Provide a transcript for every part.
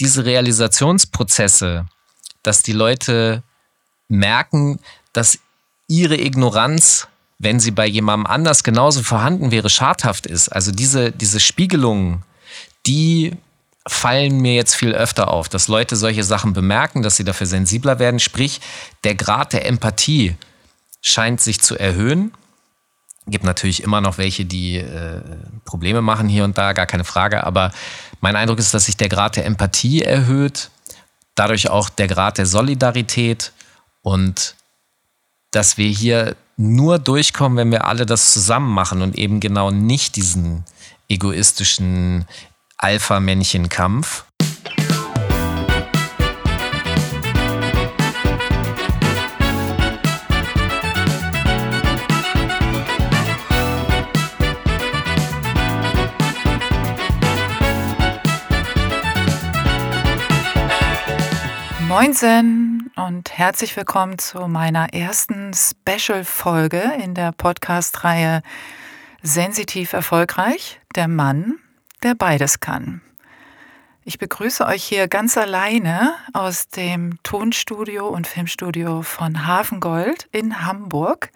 diese Realisationsprozesse, dass die Leute merken, dass ihre Ignoranz, wenn sie bei jemandem anders genauso vorhanden wäre, schadhaft ist. Also diese, diese Spiegelungen, die fallen mir jetzt viel öfter auf, dass Leute solche Sachen bemerken, dass sie dafür sensibler werden. Sprich, der Grad der Empathie scheint sich zu erhöhen. Gibt natürlich immer noch welche, die äh, Probleme machen hier und da, gar keine Frage. Aber mein Eindruck ist, dass sich der Grad der Empathie erhöht, dadurch auch der Grad der Solidarität und dass wir hier nur durchkommen, wenn wir alle das zusammen machen und eben genau nicht diesen egoistischen Alpha-Männchen-Kampf. Moinsen und herzlich willkommen zu meiner ersten Special-Folge in der Podcast-Reihe Sensitiv Erfolgreich, der Mann, der beides kann. Ich begrüße euch hier ganz alleine aus dem Tonstudio und Filmstudio von Hafengold in Hamburg,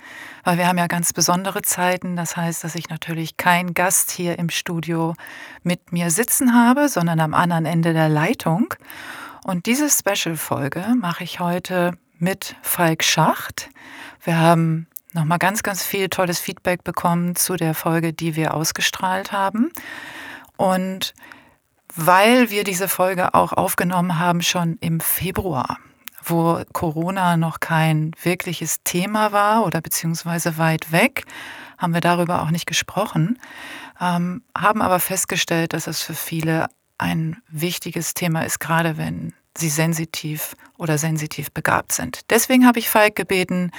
weil wir haben ja ganz besondere Zeiten. Das heißt, dass ich natürlich keinen Gast hier im Studio mit mir sitzen habe, sondern am anderen Ende der Leitung. Und diese Special-Folge mache ich heute mit Falk Schacht. Wir haben nochmal ganz, ganz viel tolles Feedback bekommen zu der Folge, die wir ausgestrahlt haben. Und weil wir diese Folge auch aufgenommen haben schon im Februar, wo Corona noch kein wirkliches Thema war oder beziehungsweise weit weg, haben wir darüber auch nicht gesprochen, ähm, haben aber festgestellt, dass es für viele ein wichtiges Thema ist, gerade wenn sie sensitiv oder sensitiv begabt sind. Deswegen habe ich Falk gebeten,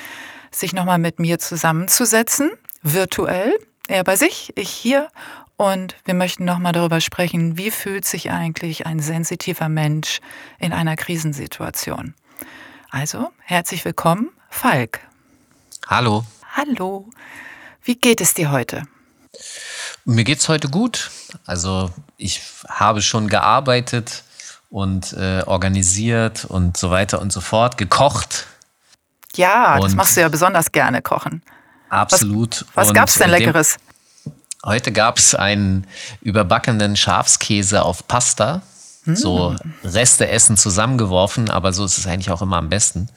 sich nochmal mit mir zusammenzusetzen, virtuell, er bei sich, ich hier. Und wir möchten nochmal darüber sprechen, wie fühlt sich eigentlich ein sensitiver Mensch in einer Krisensituation. Also, herzlich willkommen, Falk. Hallo. Hallo. Wie geht es dir heute? Mir geht es heute gut. Also ich habe schon gearbeitet und äh, organisiert und so weiter und so fort, gekocht. Ja, und das machst du ja besonders gerne, kochen. Absolut. Was, was gab es denn Leckeres? heute gab es einen überbackenen Schafskäse auf Pasta. Hm. So Reste essen zusammengeworfen, aber so ist es eigentlich auch immer am besten.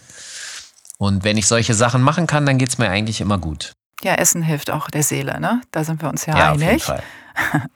Und wenn ich solche Sachen machen kann, dann geht es mir eigentlich immer gut. Ja, Essen hilft auch der Seele, ne? Da sind wir uns ja, ja einig. Auf jeden Fall.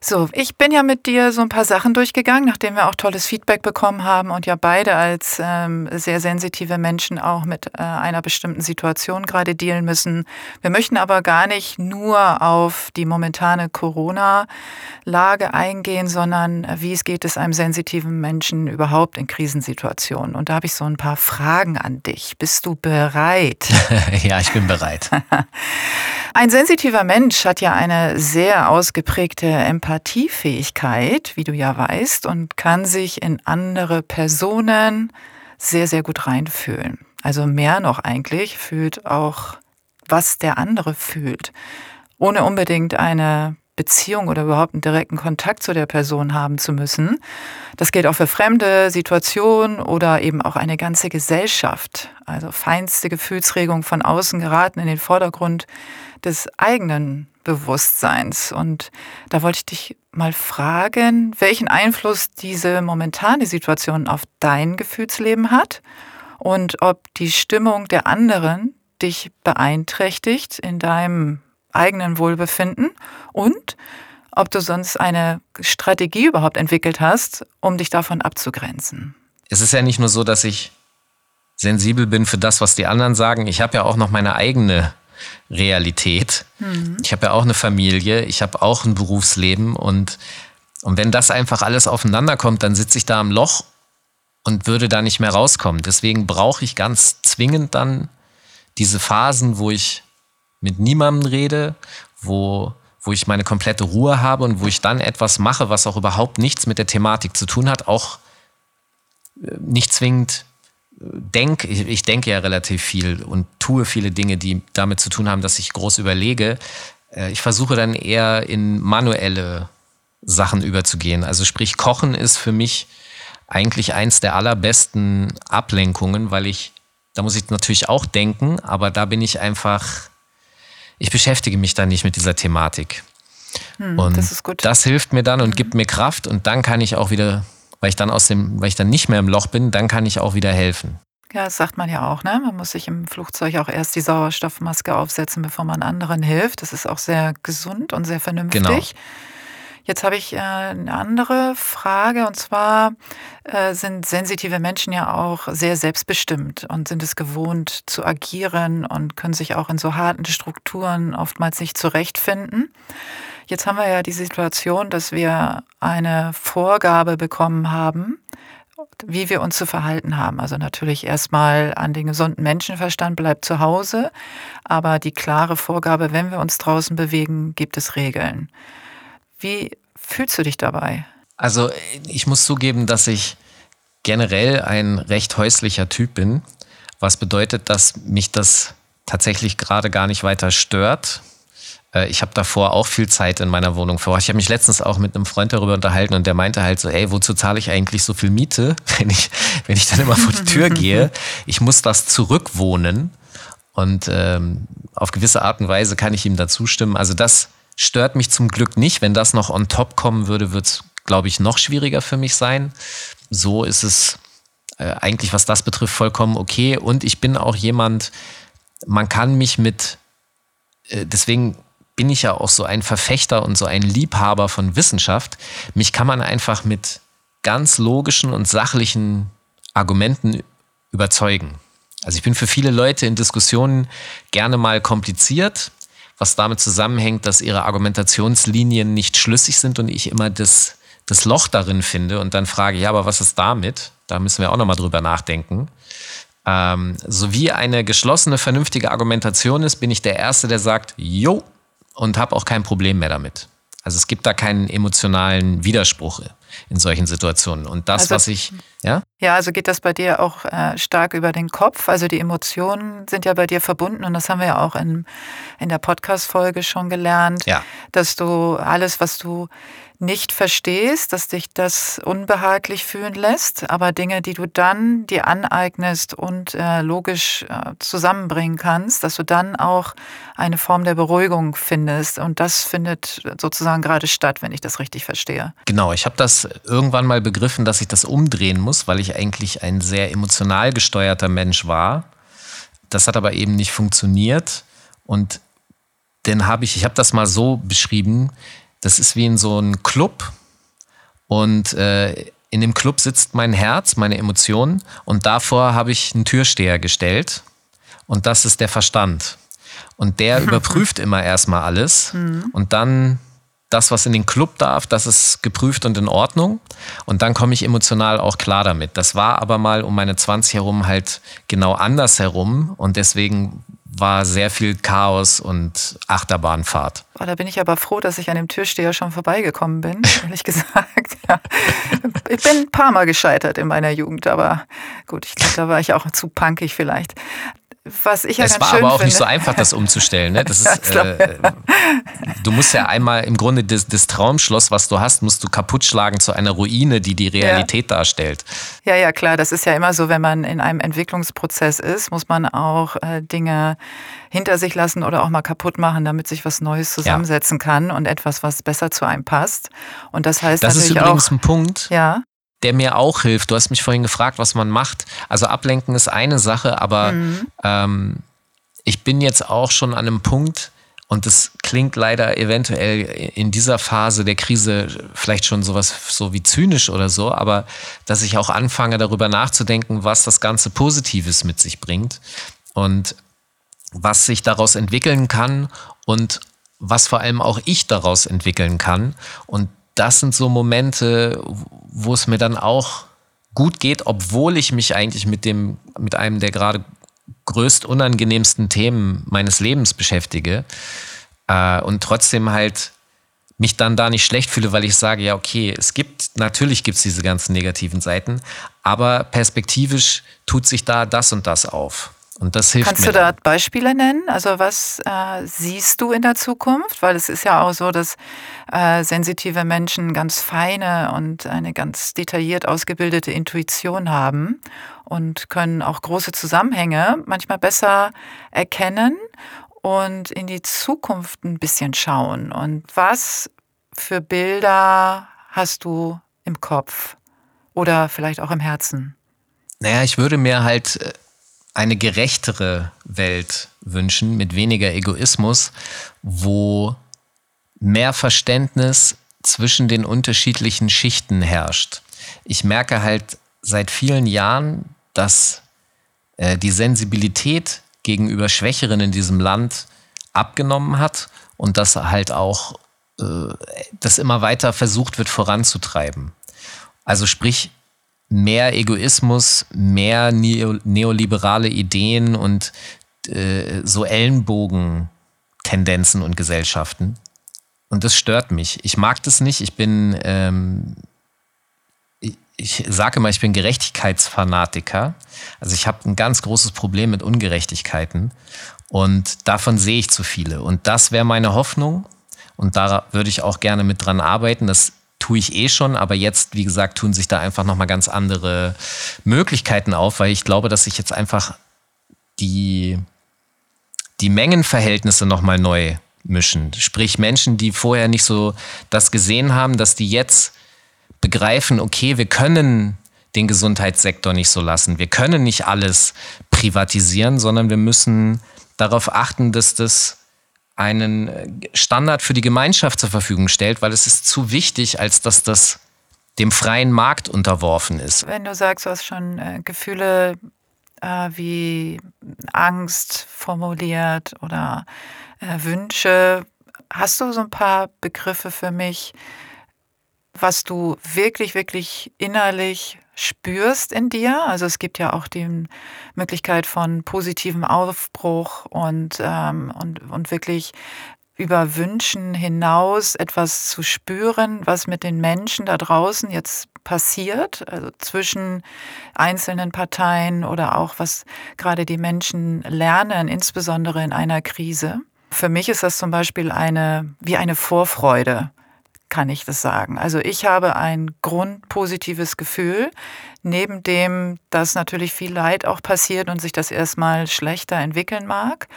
So, ich bin ja mit dir so ein paar Sachen durchgegangen, nachdem wir auch tolles Feedback bekommen haben und ja beide als ähm, sehr sensitive Menschen auch mit äh, einer bestimmten Situation gerade dealen müssen. Wir möchten aber gar nicht nur auf die momentane Corona-Lage eingehen, sondern äh, wie es geht es einem sensitiven Menschen überhaupt in Krisensituationen. Und da habe ich so ein paar Fragen an dich. Bist du bereit? ja, ich bin bereit. Ein sensitiver Mensch hat ja eine sehr ausgeprägte Empathiefähigkeit, wie du ja weißt, und kann sich in andere Personen sehr, sehr gut reinfühlen. Also mehr noch eigentlich, fühlt auch, was der andere fühlt, ohne unbedingt eine Beziehung oder überhaupt einen direkten Kontakt zu der Person haben zu müssen. Das gilt auch für fremde Situationen oder eben auch eine ganze Gesellschaft. Also feinste Gefühlsregungen von außen geraten in den Vordergrund des eigenen Bewusstseins. Und da wollte ich dich mal fragen, welchen Einfluss diese momentane Situation auf dein Gefühlsleben hat und ob die Stimmung der anderen dich beeinträchtigt in deinem eigenen Wohlbefinden und ob du sonst eine Strategie überhaupt entwickelt hast, um dich davon abzugrenzen. Es ist ja nicht nur so, dass ich sensibel bin für das, was die anderen sagen. Ich habe ja auch noch meine eigene Realität. Mhm. Ich habe ja auch eine Familie, ich habe auch ein Berufsleben und, und wenn das einfach alles aufeinander kommt, dann sitze ich da am Loch und würde da nicht mehr rauskommen. Deswegen brauche ich ganz zwingend dann diese Phasen, wo ich mit niemandem rede, wo, wo ich meine komplette Ruhe habe und wo ich dann etwas mache, was auch überhaupt nichts mit der Thematik zu tun hat, auch äh, nicht zwingend denke, ich, ich denke ja relativ viel und tue viele Dinge, die damit zu tun haben, dass ich groß überlege. Äh, ich versuche dann eher in manuelle Sachen überzugehen. Also sprich, Kochen ist für mich eigentlich eins der allerbesten Ablenkungen, weil ich, da muss ich natürlich auch denken, aber da bin ich einfach, ich beschäftige mich dann nicht mit dieser Thematik. Hm, und das, das, hilft mir dann und mhm. gibt mir Kraft und dann kann ich auch wieder, weil ich dann aus dem, weil ich dann nicht mehr im Loch bin, dann kann ich auch wieder helfen. Ja, das sagt man ja auch, ne? Man muss sich im Flugzeug auch erst die Sauerstoffmaske aufsetzen, bevor man anderen hilft. Das ist auch sehr gesund und sehr vernünftig. Genau. Jetzt habe ich äh, eine andere Frage und zwar äh, sind sensitive Menschen ja auch sehr selbstbestimmt und sind es gewohnt zu agieren und können sich auch in so harten Strukturen oftmals nicht zurechtfinden. Jetzt haben wir ja die Situation, dass wir eine Vorgabe bekommen haben, wie wir uns zu verhalten haben. Also natürlich erstmal an den gesunden Menschenverstand bleibt zu Hause, aber die klare Vorgabe, wenn wir uns draußen bewegen, gibt es Regeln. Wie fühlst du dich dabei? Also ich muss zugeben, dass ich generell ein recht häuslicher Typ bin, was bedeutet, dass mich das tatsächlich gerade gar nicht weiter stört. Äh, ich habe davor auch viel Zeit in meiner Wohnung verbracht. Ich habe mich letztens auch mit einem Freund darüber unterhalten und der meinte halt so, ey, wozu zahle ich eigentlich so viel Miete, wenn ich, wenn ich dann immer vor die Tür gehe? Ich muss das zurückwohnen. Und ähm, auf gewisse Art und Weise kann ich ihm dazu stimmen. Also das Stört mich zum Glück nicht. Wenn das noch on top kommen würde, wird es, glaube ich, noch schwieriger für mich sein. So ist es äh, eigentlich, was das betrifft, vollkommen okay. Und ich bin auch jemand, man kann mich mit, äh, deswegen bin ich ja auch so ein Verfechter und so ein Liebhaber von Wissenschaft. Mich kann man einfach mit ganz logischen und sachlichen Argumenten überzeugen. Also ich bin für viele Leute in Diskussionen gerne mal kompliziert, was damit zusammenhängt, dass ihre Argumentationslinien nicht schlüssig sind und ich immer das, das Loch darin finde und dann frage, ja, aber was ist damit? Da müssen wir auch nochmal drüber nachdenken. Ähm, so wie eine geschlossene, vernünftige Argumentation ist, bin ich der Erste, der sagt, jo, und habe auch kein Problem mehr damit. Also es gibt da keinen emotionalen Widerspruch in solchen Situationen. Und das, also, was ich, ja? Ja, also geht das bei dir auch äh, stark über den Kopf. Also die Emotionen sind ja bei dir verbunden und das haben wir ja auch in, in der Podcast-Folge schon gelernt, ja. dass du alles, was du nicht verstehst, dass dich das unbehaglich fühlen lässt, aber Dinge, die du dann dir aneignest und äh, logisch äh, zusammenbringen kannst, dass du dann auch eine Form der Beruhigung findest. Und das findet sozusagen gerade statt, wenn ich das richtig verstehe. Genau, ich habe das irgendwann mal begriffen, dass ich das umdrehen muss, weil ich eigentlich ein sehr emotional gesteuerter Mensch war. Das hat aber eben nicht funktioniert. Und dann habe ich, ich habe das mal so beschrieben, das ist wie in so einem Club und äh, in dem Club sitzt mein Herz, meine Emotionen und davor habe ich einen Türsteher gestellt und das ist der Verstand. Und der überprüft immer erstmal alles mhm. und dann das, was in den Club darf, das ist geprüft und in Ordnung. Und dann komme ich emotional auch klar damit. Das war aber mal um meine 20 herum halt genau anders herum. Und deswegen war sehr viel Chaos und Achterbahnfahrt. Oh, da bin ich aber froh, dass ich an dem Türsteher schon vorbeigekommen bin, ehrlich gesagt. Ja. Ich bin ein paar Mal gescheitert in meiner Jugend, aber gut, ich glaube, da war ich auch zu punkig vielleicht. Was ich ja es war aber auch finde. nicht so einfach, das umzustellen. Ne? Das ist, äh, du musst ja einmal im Grunde das, das, Traumschloss, was du hast, musst du kaputt schlagen zu einer Ruine, die die Realität ja. darstellt. Ja, ja, klar. Das ist ja immer so, wenn man in einem Entwicklungsprozess ist, muss man auch äh, Dinge hinter sich lassen oder auch mal kaputt machen, damit sich was Neues zusammensetzen ja. kann und etwas, was besser zu einem passt. Und das heißt das ist übrigens auch, ein Punkt. Ja der mir auch hilft. Du hast mich vorhin gefragt, was man macht. Also ablenken ist eine Sache, aber mhm. ähm, ich bin jetzt auch schon an einem Punkt, und das klingt leider eventuell in dieser Phase der Krise vielleicht schon sowas so wie zynisch oder so, aber dass ich auch anfange darüber nachzudenken, was das Ganze Positives mit sich bringt und was sich daraus entwickeln kann und was vor allem auch ich daraus entwickeln kann. Und das sind so Momente, wo es mir dann auch gut geht, obwohl ich mich eigentlich mit dem, mit einem der gerade größt unangenehmsten Themen meines Lebens beschäftige äh, und trotzdem halt mich dann da nicht schlecht fühle, weil ich sage, ja, okay, es gibt, natürlich gibt es diese ganzen negativen Seiten, aber perspektivisch tut sich da das und das auf. Und das hilft Kannst mir. du da Beispiele nennen? Also was äh, siehst du in der Zukunft? Weil es ist ja auch so, dass äh, sensitive Menschen ganz feine und eine ganz detailliert ausgebildete Intuition haben und können auch große Zusammenhänge manchmal besser erkennen und in die Zukunft ein bisschen schauen. Und was für Bilder hast du im Kopf oder vielleicht auch im Herzen? Naja, ich würde mir halt äh, eine gerechtere Welt wünschen mit weniger Egoismus, wo mehr Verständnis zwischen den unterschiedlichen Schichten herrscht. Ich merke halt seit vielen Jahren, dass äh, die Sensibilität gegenüber Schwächeren in diesem Land abgenommen hat und dass halt auch äh, das immer weiter versucht wird voranzutreiben. Also sprich, mehr Egoismus, mehr neo neoliberale Ideen und äh, so Ellenbogen-Tendenzen und Gesellschaften. Und das stört mich. Ich mag das nicht. Ich bin, ähm, ich, ich sage immer, ich bin Gerechtigkeitsfanatiker. Also ich habe ein ganz großes Problem mit Ungerechtigkeiten. Und davon sehe ich zu viele. Und das wäre meine Hoffnung. Und da würde ich auch gerne mit dran arbeiten. Das tue ich eh schon, aber jetzt, wie gesagt, tun sich da einfach nochmal ganz andere Möglichkeiten auf, weil ich glaube, dass sich jetzt einfach die, die Mengenverhältnisse nochmal neu mischen. Sprich, Menschen, die vorher nicht so das gesehen haben, dass die jetzt begreifen, okay, wir können den Gesundheitssektor nicht so lassen. Wir können nicht alles privatisieren, sondern wir müssen darauf achten, dass das einen äh, Standard für die Gemeinschaft zur Verfügung stellt, weil es ist zu wichtig, als dass das dem freien Markt unterworfen ist. Wenn du sagst, du hast schon äh, Gefühle äh, wie Angst formuliert oder äh, Wünsche, hast du so ein paar Begriffe für mich, was du wirklich, wirklich innerlich spürst in dir. Also es gibt ja auch die Möglichkeit von positivem Aufbruch und, ähm, und, und wirklich über Wünschen hinaus etwas zu spüren, was mit den Menschen da draußen jetzt passiert, also zwischen einzelnen Parteien oder auch was gerade die Menschen lernen, insbesondere in einer Krise. Für mich ist das zum Beispiel eine, wie eine Vorfreude kann ich das sagen. Also ich habe ein grundpositives Gefühl, neben dem, dass natürlich viel Leid auch passiert und sich das erstmal schlechter entwickeln mag.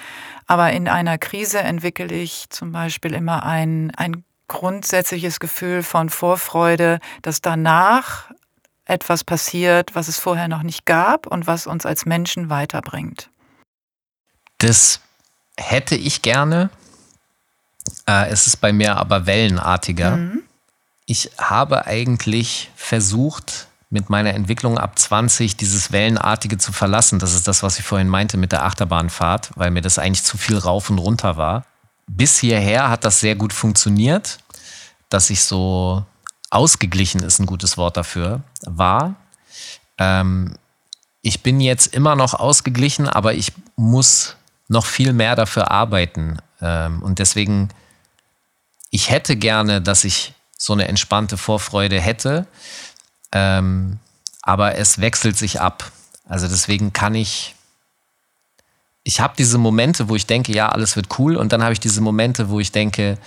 Aber in einer Krise entwickle ich zum Beispiel immer ein, ein grundsätzliches Gefühl von Vorfreude, dass danach etwas passiert, was es vorher noch nicht gab und was uns als Menschen weiterbringt. Das hätte ich gerne. Äh, es ist bei mir aber wellenartiger. Mhm. Ich habe eigentlich versucht, mit meiner Entwicklung ab 20 dieses Wellenartige zu verlassen. Das ist das, was ich vorhin meinte mit der Achterbahnfahrt, weil mir das eigentlich zu viel rauf und runter war. Bis hierher hat das sehr gut funktioniert, dass ich so ausgeglichen ist ein gutes Wort dafür, war. Ähm, ich bin jetzt immer noch ausgeglichen, aber ich muss noch viel mehr dafür arbeiten. Ähm, und deswegen, ich hätte gerne, dass ich so eine entspannte Vorfreude hätte, ähm, aber es wechselt sich ab. Also deswegen kann ich, ich habe diese Momente, wo ich denke, ja, alles wird cool, und dann habe ich diese Momente, wo ich denke,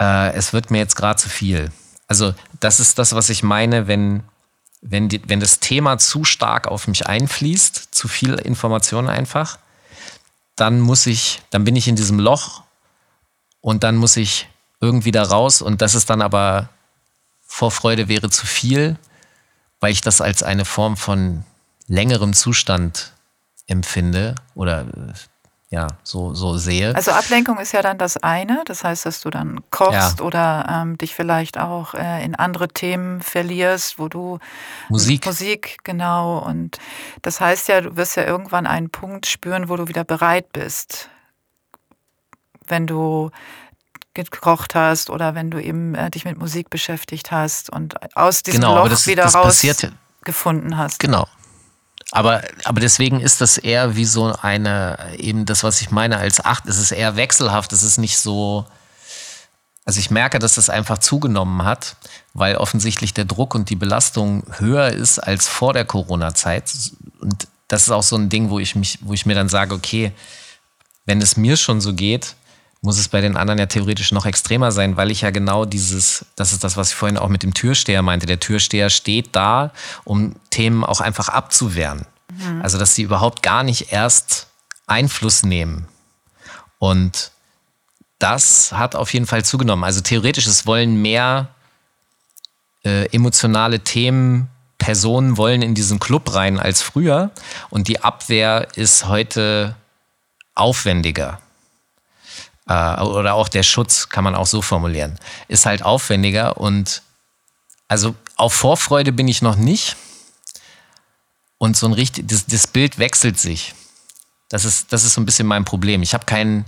äh, es wird mir jetzt gerade zu viel. Also das ist das, was ich meine, wenn, wenn, die, wenn das Thema zu stark auf mich einfließt, zu viel Information einfach, dann muss ich, dann bin ich in diesem Loch und dann muss ich irgendwie da raus und das ist dann aber Vorfreude wäre zu viel, weil ich das als eine Form von längerem Zustand empfinde oder ja, so, so sehe. Also Ablenkung ist ja dann das eine, das heißt, dass du dann kochst ja. oder ähm, dich vielleicht auch äh, in andere Themen verlierst, wo du Musik. Musik, genau. Und das heißt ja, du wirst ja irgendwann einen Punkt spüren, wo du wieder bereit bist. Wenn du gekocht hast oder wenn du eben äh, dich mit Musik beschäftigt hast und aus diesem genau, Loch das, wieder das rausgefunden hast. Genau, aber, aber deswegen ist das eher wie so eine, eben das, was ich meine als acht, es ist eher wechselhaft, es ist nicht so, also ich merke, dass das einfach zugenommen hat, weil offensichtlich der Druck und die Belastung höher ist als vor der Corona-Zeit. Und das ist auch so ein Ding, wo ich mich, wo ich mir dann sage, okay, wenn es mir schon so geht, muss es bei den anderen ja theoretisch noch extremer sein, weil ich ja genau dieses, das ist das, was ich vorhin auch mit dem Türsteher meinte. Der Türsteher steht da, um Themen auch einfach abzuwehren. Mhm. Also, dass sie überhaupt gar nicht erst Einfluss nehmen. Und das hat auf jeden Fall zugenommen. Also theoretisch, es wollen mehr äh, emotionale Themen, Personen wollen in diesen Club rein als früher. Und die Abwehr ist heute aufwendiger äh, oder auch der Schutz, kann man auch so formulieren, ist halt aufwendiger und also auf Vorfreude bin ich noch nicht. Und so ein richtig, das, das Bild wechselt sich. Das ist, das ist so ein bisschen mein Problem. Ich habe keinen,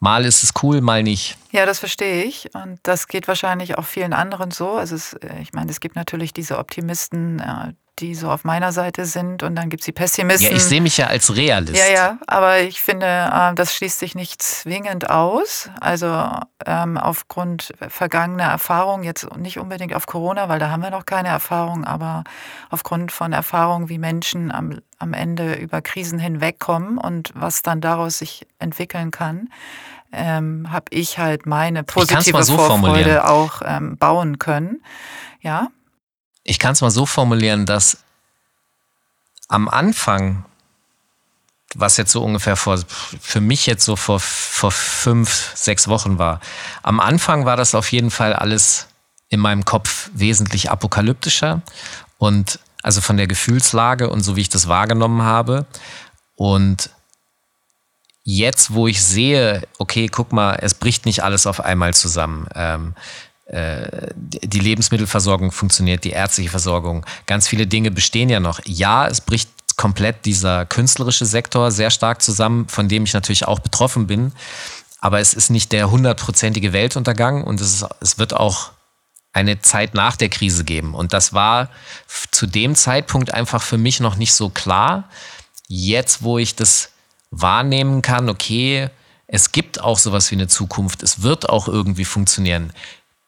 mal ist es cool, mal nicht. Ja, das verstehe ich. Und das geht wahrscheinlich auch vielen anderen so. Also es, ich meine, es gibt natürlich diese Optimisten, äh, die so auf meiner Seite sind und dann gibt es die Pessimisten. Ja, ich sehe mich ja als Realist. Ja, ja, aber ich finde, äh, das schließt sich nicht zwingend aus. Also ähm, aufgrund vergangener Erfahrungen, jetzt nicht unbedingt auf Corona, weil da haben wir noch keine Erfahrung, aber aufgrund von Erfahrungen, wie Menschen am, am Ende über Krisen hinwegkommen und was dann daraus sich entwickeln kann, ähm, habe ich halt meine positive so Vorfreude auch ähm, bauen können. Ja, ich kann es mal so formulieren, dass am Anfang, was jetzt so ungefähr vor, für mich jetzt so vor, vor fünf, sechs Wochen war, am Anfang war das auf jeden Fall alles in meinem Kopf wesentlich apokalyptischer und also von der Gefühlslage und so wie ich das wahrgenommen habe. Und jetzt, wo ich sehe, okay, guck mal, es bricht nicht alles auf einmal zusammen. Ähm, äh, die Lebensmittelversorgung funktioniert, die ärztliche Versorgung, ganz viele Dinge bestehen ja noch. Ja, es bricht komplett dieser künstlerische Sektor sehr stark zusammen, von dem ich natürlich auch betroffen bin. Aber es ist nicht der hundertprozentige Weltuntergang und es, ist, es wird auch eine Zeit nach der Krise geben. Und das war zu dem Zeitpunkt einfach für mich noch nicht so klar. Jetzt, wo ich das wahrnehmen kann, okay, es gibt auch sowas wie eine Zukunft, es wird auch irgendwie funktionieren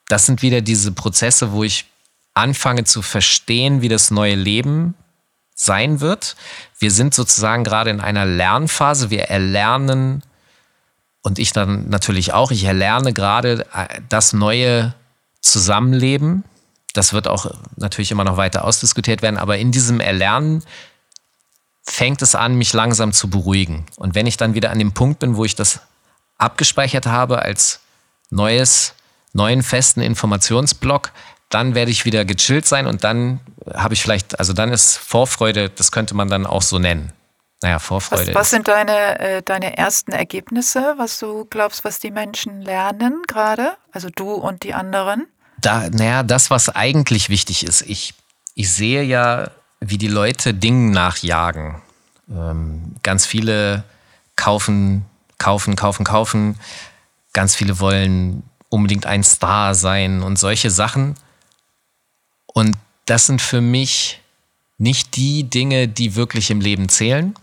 das sind wieder diese Prozesse, wo ich anfange zu verstehen, wie das neue Leben sein wird. Wir sind sozusagen gerade in einer Lernphase. Wir erlernen, und ich dann natürlich auch, ich erlerne gerade äh, das neue Zusammenleben. Das wird auch natürlich immer noch weiter ausdiskutiert werden, aber in diesem Erlernen fängt es an, mich langsam zu beruhigen. Und wenn ich dann wieder an dem Punkt bin, wo ich das abgespeichert habe als neues neuen festen Informationsblock, dann werde ich wieder gechillt sein und dann habe ich vielleicht, also dann ist Vorfreude, das könnte man dann auch so nennen. Naja, Vorfreude. Was, was sind deine, äh, deine ersten Ergebnisse, was du glaubst, was die Menschen lernen gerade? Also du und die anderen? Da, naja, das, was eigentlich wichtig ist. Ich, ich sehe ja, wie die Leute Dingen nachjagen. Ähm, ganz viele kaufen, kaufen, kaufen, kaufen. Ganz viele wollen unbedingt ein Star sein und solche Sachen. Und das sind für mich nicht die Dinge, die wirklich im Leben zählen.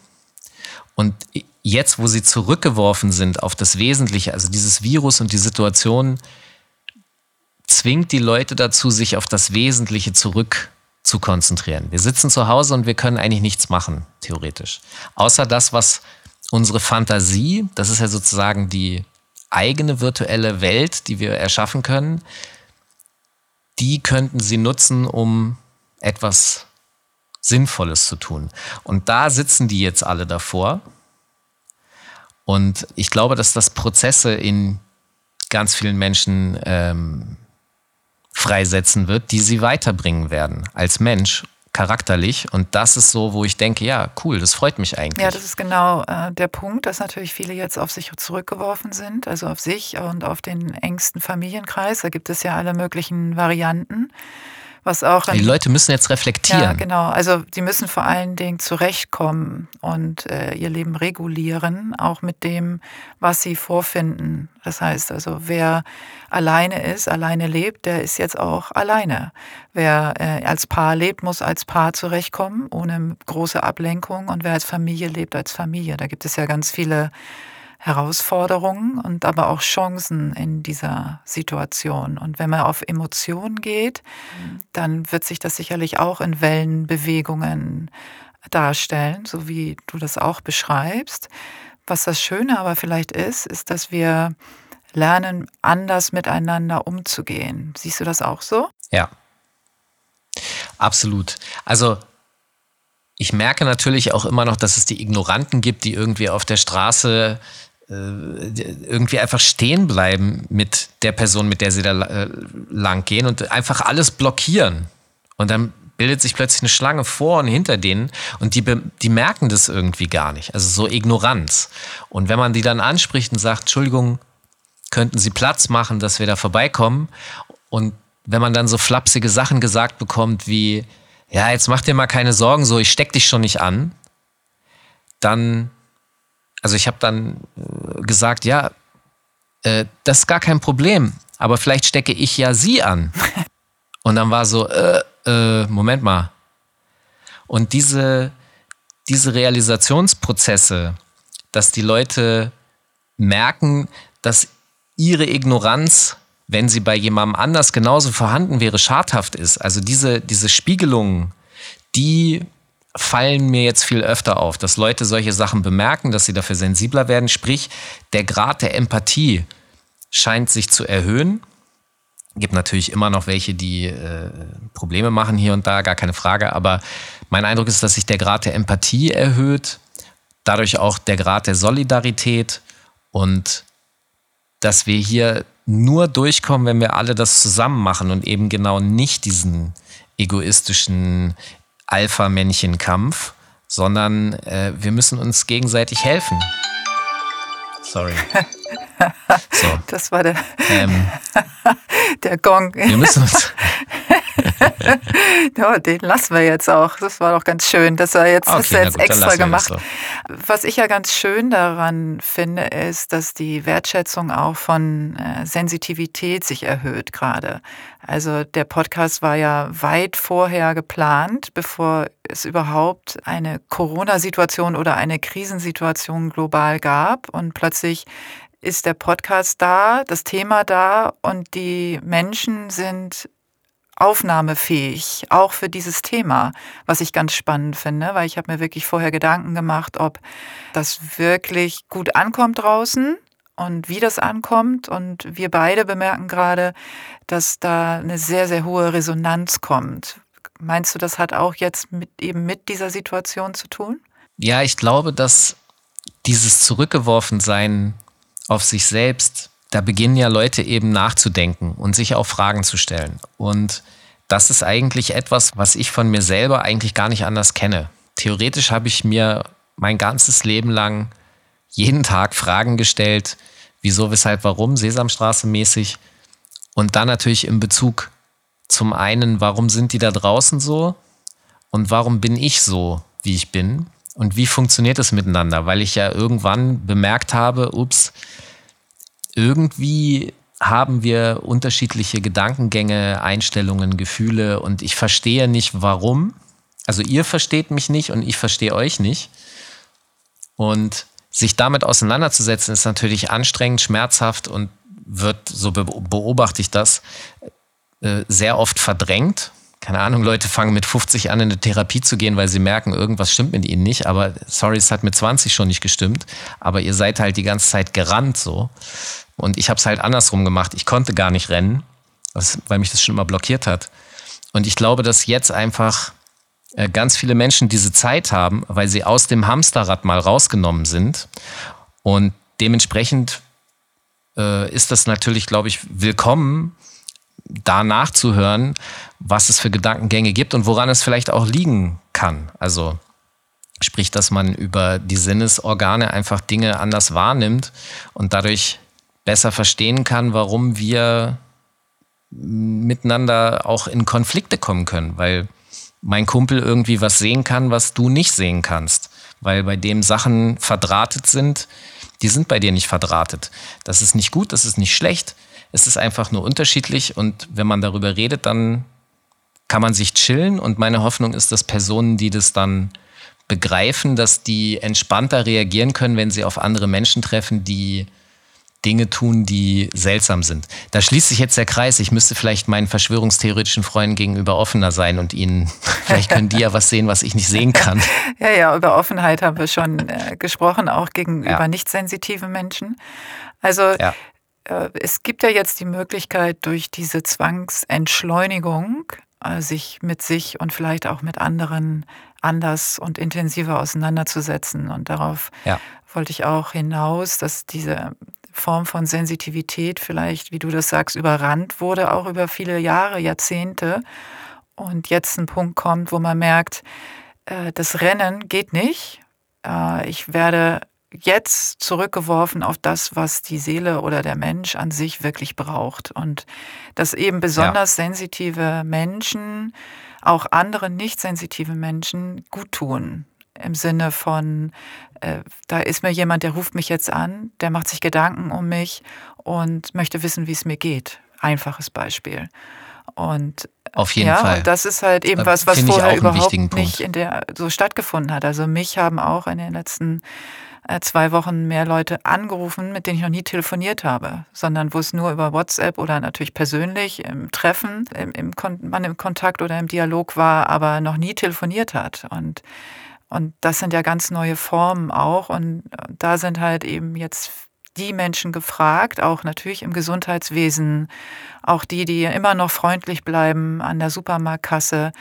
Und jetzt, wo sie zurückgeworfen sind auf das Wesentliche, also dieses Virus und die Situation, zwingt die Leute dazu, sich auf das Wesentliche zurück zu konzentrieren. Wir sitzen zu Hause und wir können eigentlich nichts machen, theoretisch. Außer das, was unsere Fantasie, das ist ja sozusagen die eigene virtuelle Welt, die wir erschaffen können, die könnten sie nutzen, um etwas Sinnvolles zu tun. Und da sitzen die jetzt alle davor. Und ich glaube, dass das Prozesse in ganz vielen Menschen ähm, freisetzen wird, die sie weiterbringen werden als Mensch charakterlich. Und das ist so, wo ich denke, ja, cool, das freut mich eigentlich. Ja, das ist genau äh, der Punkt, dass natürlich viele jetzt auf sich zurückgeworfen sind, also auf sich und auf den engsten Familienkreis. Da gibt es ja alle möglichen Varianten was auch. Die Leute müssen jetzt reflektieren. Ja, genau. Also die müssen vor allen Dingen zurechtkommen und äh, ihr Leben regulieren, auch mit dem, was sie vorfinden. Das heißt also, wer alleine ist, alleine lebt, der ist jetzt auch alleine. Wer äh, als Paar lebt, muss als Paar zurechtkommen, ohne große Ablenkung. Und wer als Familie lebt, als Familie. Da gibt es ja ganz viele Herausforderungen und aber auch Chancen in dieser Situation. Und wenn man auf Emotionen geht, mhm. dann wird sich das sicherlich auch in Wellenbewegungen darstellen, so wie du das auch beschreibst. Was das Schöne aber vielleicht ist, ist, dass wir lernen, anders miteinander umzugehen. Siehst du das auch so? Ja. Absolut. Also ich merke natürlich auch immer noch, dass es die Ignoranten gibt, die irgendwie auf der Straße irgendwie einfach stehen bleiben mit der Person, mit der sie da äh, lang gehen und einfach alles blockieren. Und dann bildet sich plötzlich eine Schlange vor und hinter denen und die, die merken das irgendwie gar nicht. Also so Ignoranz. Und wenn man die dann anspricht und sagt, Entschuldigung, könnten Sie Platz machen, dass wir da vorbeikommen? Und wenn man dann so flapsige Sachen gesagt bekommt wie, ja, jetzt mach dir mal keine Sorgen, so, ich steck dich schon nicht an, dann, also ich habe dann äh, gesagt, ja, äh, das ist gar kein Problem, aber vielleicht stecke ich ja Sie an. Und dann war so, äh, äh, Moment mal. Und diese, diese Realisationsprozesse, dass die Leute merken, dass ihre Ignoranz, wenn sie bei jemandem anders genauso vorhanden wäre, schadhaft ist. Also diese, diese Spiegelungen, die fallen mir jetzt viel öfter auf, dass Leute solche Sachen bemerken, dass sie dafür sensibler werden. Sprich, der Grad der Empathie scheint sich zu erhöhen Gibt natürlich immer noch welche, die äh, Probleme machen hier und da, gar keine Frage. Aber mein Eindruck ist, dass sich der Grad der Empathie erhöht, dadurch auch der Grad der Solidarität und dass wir hier nur durchkommen, wenn wir alle das zusammen machen und eben genau nicht diesen egoistischen Alpha-Männchen-Kampf, sondern äh, wir müssen uns gegenseitig helfen. Sorry. So. Das war der, ähm, der Gong. Wir müssen uns. ja, den lassen wir jetzt auch. Das war doch ganz schön. Das war jetzt, okay, ist jetzt gut, extra gemacht. So. Was ich ja ganz schön daran finde, ist, dass die Wertschätzung auch von äh, Sensitivität sich erhöht gerade. Also der Podcast war ja weit vorher geplant, bevor es überhaupt eine Corona-Situation oder eine Krisensituation global gab. Und plötzlich ist der Podcast da, das Thema da und die Menschen sind aufnahmefähig, auch für dieses Thema, was ich ganz spannend finde, weil ich habe mir wirklich vorher Gedanken gemacht, ob das wirklich gut ankommt draußen und wie das ankommt. Und wir beide bemerken gerade, dass da eine sehr, sehr hohe Resonanz kommt. Meinst du, das hat auch jetzt mit, eben mit dieser Situation zu tun? Ja, ich glaube, dass dieses Zurückgeworfensein auf sich selbst, da beginnen ja Leute eben nachzudenken und sich auch Fragen zu stellen. Und das ist eigentlich etwas, was ich von mir selber eigentlich gar nicht anders kenne. Theoretisch habe ich mir mein ganzes Leben lang jeden Tag Fragen gestellt, wieso, weshalb, warum, Sesamstraße mäßig. Und dann natürlich in Bezug zum einen, warum sind die da draußen so und warum bin ich so, wie ich bin und wie funktioniert es miteinander, weil ich ja irgendwann bemerkt habe, ups, irgendwie haben wir unterschiedliche Gedankengänge, Einstellungen, Gefühle und ich verstehe nicht, warum. Also ihr versteht mich nicht und ich verstehe euch nicht. Und sich damit auseinanderzusetzen, ist natürlich anstrengend, schmerzhaft und wird, so beobachte ich das, äh, sehr oft verdrängt. Keine Ahnung, Leute fangen mit 50 an, in eine Therapie zu gehen, weil sie merken, irgendwas stimmt mit ihnen nicht. Aber sorry, es hat mit 20 schon nicht gestimmt. Aber ihr seid halt die ganze Zeit gerannt so. Und ich habe es halt andersrum gemacht. Ich konnte gar nicht rennen, weil mich das schon immer blockiert hat. Und ich glaube, dass jetzt einfach äh, ganz viele Menschen diese Zeit haben, weil sie aus dem Hamsterrad mal rausgenommen sind. Und dementsprechend äh, ist das natürlich, glaube ich, willkommen, da nachzuhören, was es für Gedankengänge gibt und woran es vielleicht auch liegen kann. Also sprich, dass man über die Sinnesorgane einfach Dinge anders wahrnimmt und dadurch besser verstehen kann, warum wir miteinander auch in Konflikte kommen können, weil mein Kumpel irgendwie was sehen kann, was du nicht sehen kannst, weil bei dem Sachen verdrahtet sind, die sind bei dir nicht verdrahtet. Das ist nicht gut, das ist nicht schlecht, es ist einfach nur unterschiedlich und wenn man darüber redet, dann kann man sich chillen und meine Hoffnung ist, dass Personen, die das dann begreifen, dass die entspannter reagieren können, wenn sie auf andere Menschen treffen, die Dinge tun, die seltsam sind. Da schließt sich jetzt der Kreis. Ich müsste vielleicht meinen verschwörungstheoretischen Freunden gegenüber offener sein und ihnen, vielleicht können die ja was sehen, was ich nicht sehen kann. Ja, ja, über Offenheit haben wir schon äh, gesprochen, auch gegenüber ja. nicht sensitiven Menschen. Also ja. äh, es gibt ja jetzt die Möglichkeit, durch diese Zwangsentschleunigung sich mit sich und vielleicht auch mit anderen anders und intensiver auseinanderzusetzen. Und darauf ja. wollte ich auch hinaus, dass diese Form von Sensitivität vielleicht, wie du das sagst, überrannt wurde, auch über viele Jahre, Jahrzehnte. Und jetzt ein Punkt kommt, wo man merkt, äh, das Rennen geht nicht. Äh, ich werde jetzt zurückgeworfen auf das, was die Seele oder der Mensch an sich wirklich braucht. Und dass eben besonders ja. sensitive Menschen auch anderen nicht sensitive Menschen gut tun. Im Sinne von, äh, da ist mir jemand, der ruft mich jetzt an, der macht sich Gedanken um mich und möchte wissen, wie es mir geht. Einfaches Beispiel. Und auf jeden ja, Fall. Und das ist halt eben was, was vorher überhaupt nicht in der so stattgefunden hat. Also mich haben auch in den letzten äh, zwei Wochen mehr Leute angerufen, mit denen ich noch nie telefoniert habe, sondern wo es nur über WhatsApp oder natürlich persönlich im Treffen, im, im man im Kontakt oder im Dialog war, aber noch nie telefoniert hat. Und, und das sind ja ganz neue Formen auch. Und da sind halt eben jetzt die Menschen gefragt, auch natürlich im Gesundheitswesen, auch die, die immer noch freundlich bleiben an der Supermarktkasse,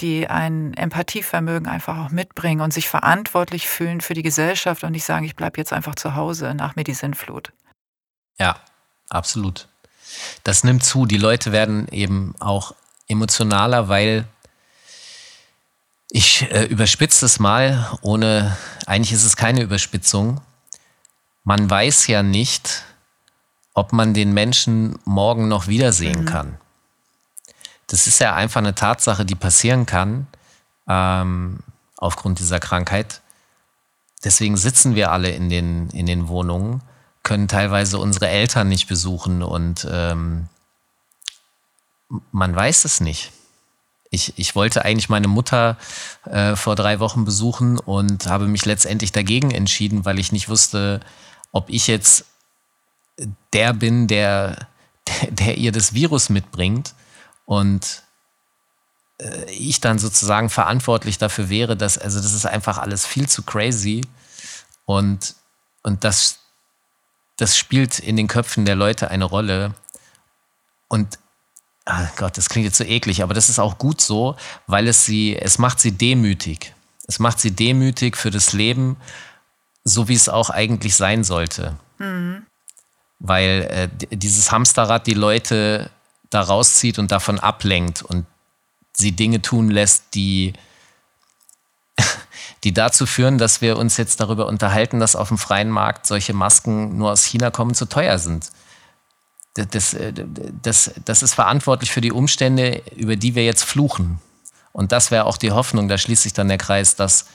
die ein Empathievermögen einfach auch mitbringen und sich verantwortlich fühlen für die Gesellschaft und nicht sagen, ich bleibe jetzt einfach zu Hause nach mir die Sinnflut. Ja, absolut. Das nimmt zu. Die Leute werden eben auch emotionaler, weil ich äh, überspitze es mal, ohne, eigentlich ist es keine Überspitzung, man weiß ja nicht, ob man den Menschen morgen noch wiedersehen mhm. kann. Das ist ja einfach eine Tatsache, die passieren kann ähm, aufgrund dieser Krankheit. Deswegen sitzen wir alle in den, in den Wohnungen, können teilweise unsere Eltern nicht besuchen und ähm, man weiß es nicht. Ich, ich wollte eigentlich meine Mutter äh, vor drei Wochen besuchen und habe mich letztendlich dagegen entschieden, weil ich nicht wusste, ob ich jetzt der bin, der, der, ihr das Virus mitbringt und äh, ich dann sozusagen verantwortlich dafür wäre, dass, also das ist einfach alles viel zu crazy und, und das, das spielt in den Köpfen der Leute eine Rolle und oh Gott, das klingt jetzt so eklig, aber das ist auch gut so, weil es sie, es macht sie demütig. Es macht sie demütig für das Leben so wie es auch eigentlich sein sollte. Mhm. Weil äh, dieses Hamsterrad die Leute da rauszieht und davon ablenkt und sie Dinge tun lässt, die, die dazu führen, dass wir uns jetzt darüber unterhalten, dass auf dem freien Markt solche Masken nur aus China kommen, zu teuer sind. Das, äh, das, das ist verantwortlich für die Umstände, über die wir jetzt fluchen. Und das wäre auch die Hoffnung, da schließt sich dann der Kreis, dass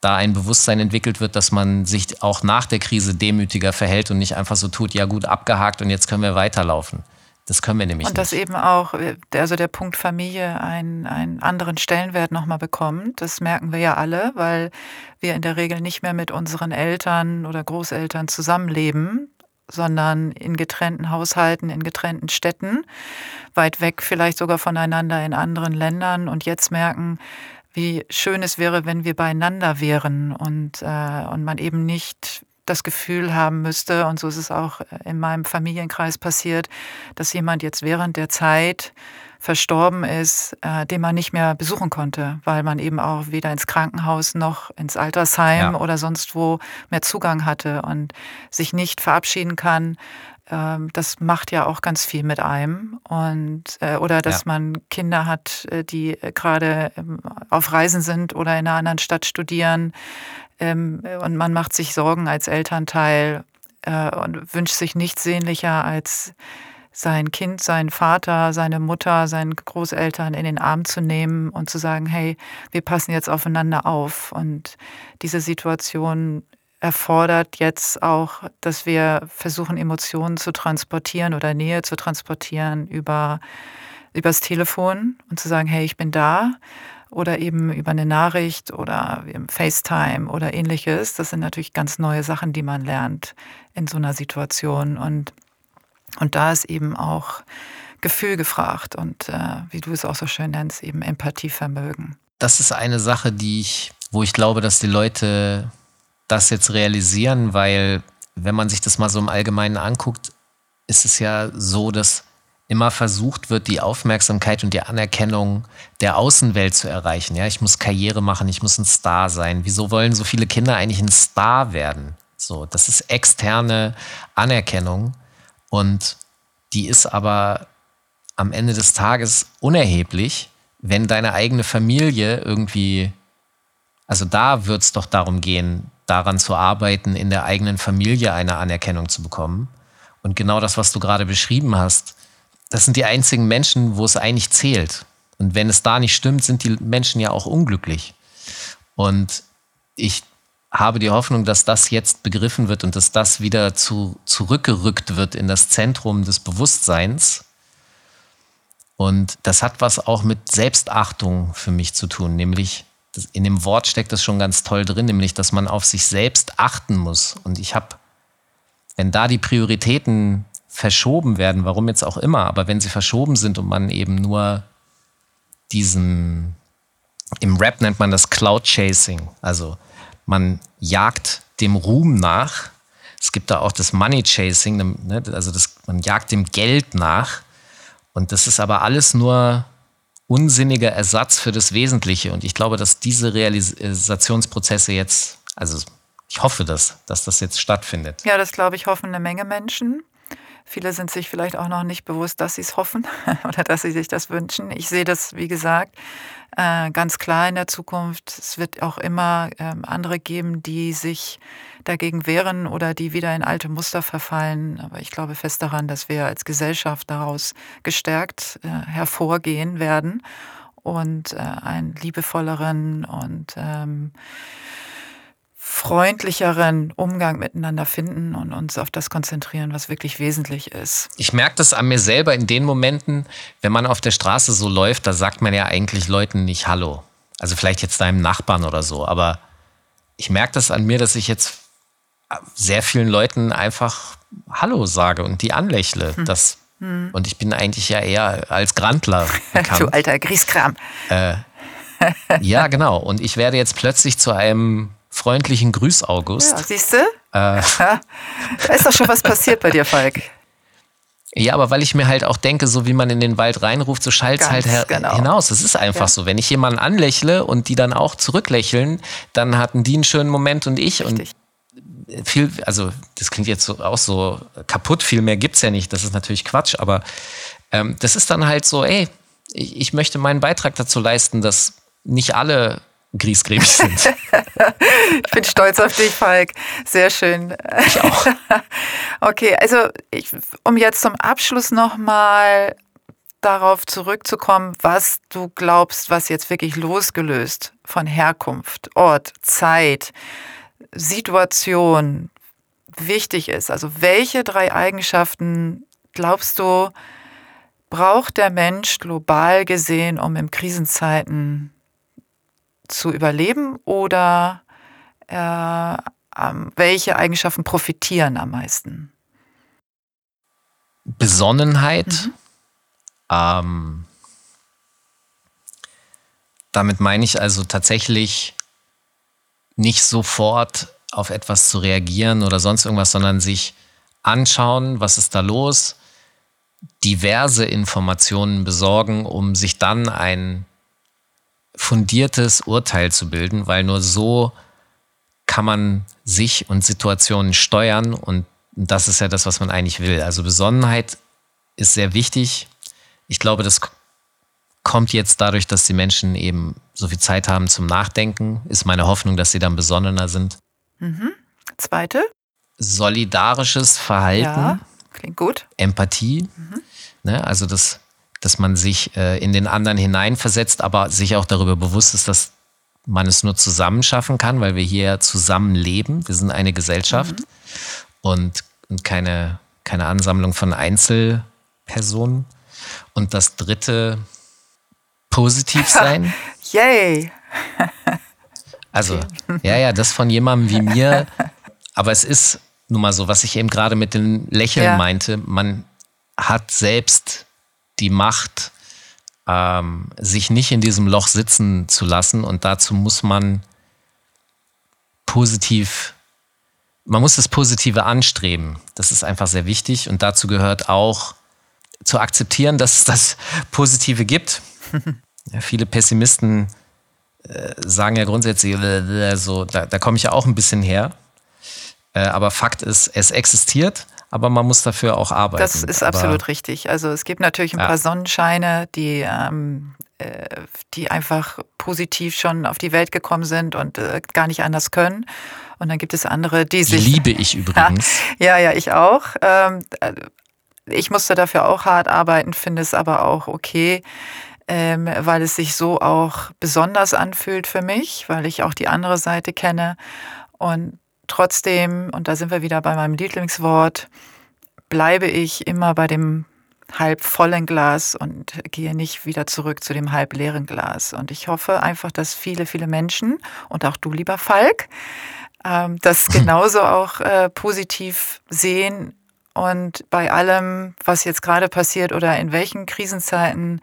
da ein Bewusstsein entwickelt wird, dass man sich auch nach der Krise demütiger verhält und nicht einfach so tut, ja gut, abgehakt und jetzt können wir weiterlaufen. Das können wir nämlich und nicht. Und dass eben auch, also der Punkt Familie einen, einen anderen Stellenwert nochmal bekommt. Das merken wir ja alle, weil wir in der Regel nicht mehr mit unseren Eltern oder Großeltern zusammenleben, sondern in getrennten Haushalten, in getrennten Städten, weit weg vielleicht sogar voneinander in anderen Ländern und jetzt merken, wie schön es wäre, wenn wir beieinander wären und, äh, und man eben nicht das Gefühl haben müsste, und so ist es auch in meinem Familienkreis passiert, dass jemand jetzt während der Zeit verstorben ist, äh, den man nicht mehr besuchen konnte, weil man eben auch weder ins Krankenhaus noch ins Altersheim ja. oder sonst wo mehr Zugang hatte und sich nicht verabschieden kann das macht ja auch ganz viel mit einem. Und, äh, oder dass ja. man Kinder hat, äh, die äh, gerade ähm, auf Reisen sind oder in einer anderen Stadt studieren. Ähm, und man macht sich Sorgen als Elternteil und wünscht sich nichts sehnlicher als sein Kind, seinen Vater, seine Mutter, seinen Großeltern in den Arm zu nehmen und zu sagen, hey, wir passen jetzt aufeinander auf. Und diese Situation erfordert jetzt auch, dass wir versuchen, Emotionen zu transportieren oder Nähe zu transportieren über übers Telefon und zu sagen, hey, ich bin da oder eben über eine Nachricht oder FaceTime oder ähnliches. Das sind natürlich ganz neue Sachen, die man lernt in so einer Situation. Und, und da ist eben auch Gefühl gefragt und äh, wie du es auch so schön nennst, eben Empathievermögen. Das ist eine Sache, die ich, wo ich glaube, dass die Leute das jetzt realisieren, weil wenn man sich das mal so im Allgemeinen anguckt, ist es ja so, dass immer versucht wird, die Aufmerksamkeit und die Anerkennung der Außenwelt zu erreichen. Ja, ich muss Karriere machen, ich muss ein Star sein. Wieso wollen so viele Kinder eigentlich ein Star werden? So, das ist externe Anerkennung und die ist aber am Ende des Tages unerheblich, wenn deine eigene Familie irgendwie, also da wird es doch darum gehen, daran zu arbeiten, in der eigenen Familie eine Anerkennung zu bekommen. Und genau das, was du gerade beschrieben hast, das sind die einzigen Menschen, wo es eigentlich zählt. Und wenn es da nicht stimmt, sind die Menschen ja auch unglücklich. Und ich habe die Hoffnung, dass das jetzt begriffen wird und dass das wieder zu, zurückgerückt wird in das Zentrum des Bewusstseins. Und das hat was auch mit Selbstachtung für mich zu tun, nämlich in dem Wort steckt das schon ganz toll drin, nämlich dass man auf sich selbst achten muss. Und ich habe, wenn da die Prioritäten verschoben werden, warum jetzt auch immer, aber wenn sie verschoben sind und man eben nur diesen, im Rap nennt man das Cloud Chasing, also man jagt dem Ruhm nach. Es gibt da auch das Money Chasing, ne, also das, man jagt dem Geld nach. Und das ist aber alles nur unsinniger Ersatz für das Wesentliche. Und ich glaube, dass diese Realisationsprozesse jetzt, also ich hoffe das, dass das jetzt stattfindet. Ja, das glaube ich, hoffen eine Menge Menschen. Viele sind sich vielleicht auch noch nicht bewusst, dass sie es hoffen oder dass sie sich das wünschen. Ich sehe das, wie gesagt, äh, ganz klar in der Zukunft. Es wird auch immer ähm, andere geben, die sich dagegen wehren oder die wieder in alte Muster verfallen. Aber ich glaube fest daran, dass wir als Gesellschaft daraus gestärkt äh, hervorgehen werden und äh, einen liebevolleren und ähm, freundlicheren Umgang miteinander finden und uns auf das konzentrieren, was wirklich wesentlich ist. Ich merke das an mir selber in den Momenten, wenn man auf der Straße so läuft, da sagt man ja eigentlich Leuten nicht Hallo. Also vielleicht jetzt deinem Nachbarn oder so, aber ich merke das an mir, dass ich jetzt sehr vielen Leuten einfach Hallo sage und die anlächle. Hm. Das, hm. Und ich bin eigentlich ja eher als Grandler bekannt. du alter Grieskram. Äh, ja, genau. Und ich werde jetzt plötzlich zu einem freundlichen Grüß, August. Ja, siehst du? Äh, da ist doch schon was passiert bei dir, Falk. Ja, aber weil ich mir halt auch denke, so wie man in den Wald reinruft, so schallt es halt genau. hinaus. Es ist einfach ja. so. Wenn ich jemanden anlächle und die dann auch zurücklächeln, dann hatten die einen schönen Moment und ich. Richtig. Und viel, also das klingt jetzt so, auch so kaputt, viel mehr gibt es ja nicht. Das ist natürlich Quatsch, aber ähm, das ist dann halt so, ey, ich, ich möchte meinen Beitrag dazu leisten, dass nicht alle griesgrämig sind. ich bin stolz auf dich, Falk. Sehr schön. Ich auch. okay, also ich, um jetzt zum Abschluss nochmal darauf zurückzukommen, was du glaubst, was jetzt wirklich losgelöst von Herkunft, Ort, Zeit, Situation wichtig ist. Also welche drei Eigenschaften glaubst du, braucht der Mensch global gesehen, um in Krisenzeiten zu überleben oder äh, welche Eigenschaften profitieren am meisten? Besonnenheit. Mhm. Ähm, damit meine ich also tatsächlich nicht sofort auf etwas zu reagieren oder sonst irgendwas, sondern sich anschauen, was ist da los, diverse Informationen besorgen, um sich dann ein fundiertes Urteil zu bilden, weil nur so kann man sich und Situationen steuern und das ist ja das, was man eigentlich will. Also Besonnenheit ist sehr wichtig. Ich glaube, das kommt jetzt dadurch, dass die Menschen eben so viel Zeit haben zum Nachdenken. Ist meine Hoffnung, dass sie dann besonnener sind. Mhm. Zweite? Solidarisches Verhalten. Ja, klingt gut. Empathie. Mhm. Ne, also das dass man sich äh, in den anderen hineinversetzt, aber sich auch darüber bewusst ist, dass man es nur zusammen schaffen kann, weil wir hier zusammen leben. Wir sind eine Gesellschaft mhm. und, und keine, keine Ansammlung von Einzelpersonen. Und das dritte, positiv sein. Yay! Also, ja, ja, das von jemandem wie mir. Aber es ist nun mal so, was ich eben gerade mit dem Lächeln ja. meinte. Man hat selbst die Macht, ähm, sich nicht in diesem Loch sitzen zu lassen. Und dazu muss man positiv, man muss das Positive anstreben. Das ist einfach sehr wichtig. Und dazu gehört auch zu akzeptieren, dass es das Positive gibt. ja, viele Pessimisten äh, sagen ja grundsätzlich, äh, so, da, da komme ich ja auch ein bisschen her. Äh, aber Fakt ist, es existiert aber man muss dafür auch arbeiten. Das ist aber absolut richtig. Also es gibt natürlich ein ja. paar Sonnenscheine, die, ähm, äh, die einfach positiv schon auf die Welt gekommen sind und äh, gar nicht anders können. Und dann gibt es andere, die sich. Liebe ich übrigens. ja, ja, ich auch. Ähm, ich musste dafür auch hart arbeiten, finde es aber auch okay. Ähm, weil es sich so auch besonders anfühlt für mich, weil ich auch die andere Seite kenne. Und Trotzdem, und da sind wir wieder bei meinem Lieblingswort, bleibe ich immer bei dem halb vollen Glas und gehe nicht wieder zurück zu dem halb leeren Glas. Und ich hoffe einfach, dass viele, viele Menschen und auch du, lieber Falk, ähm, das genauso auch äh, positiv sehen und bei allem, was jetzt gerade passiert oder in welchen Krisenzeiten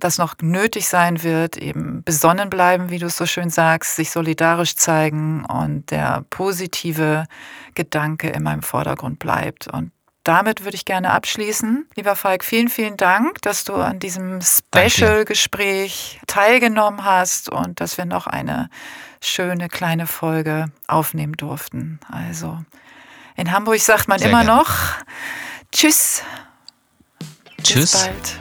das noch nötig sein wird, eben besonnen bleiben, wie du es so schön sagst, sich solidarisch zeigen und der positive Gedanke immer im Vordergrund bleibt. Und damit würde ich gerne abschließen. Lieber Falk, vielen, vielen Dank, dass du an diesem Special-Gespräch teilgenommen hast und dass wir noch eine schöne kleine Folge aufnehmen durften. Also in Hamburg sagt man Sehr immer gerne. noch Tschüss. Tschüss. Bis bald.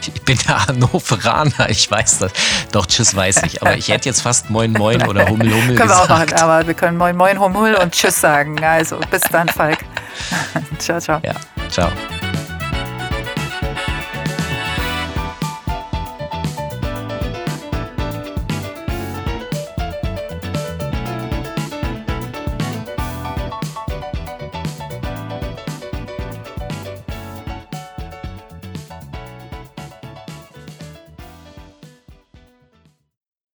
Ich bin der Hannoveraner, ich weiß das. Doch, tschüss weiß ich. Aber ich hätte jetzt fast Moin Moin oder Hummel Hummel können gesagt. wir auch machen, aber wir können Moin Moin Hummel und Tschüss sagen. Also bis dann, Falk. ciao, ciao. Ja, ciao.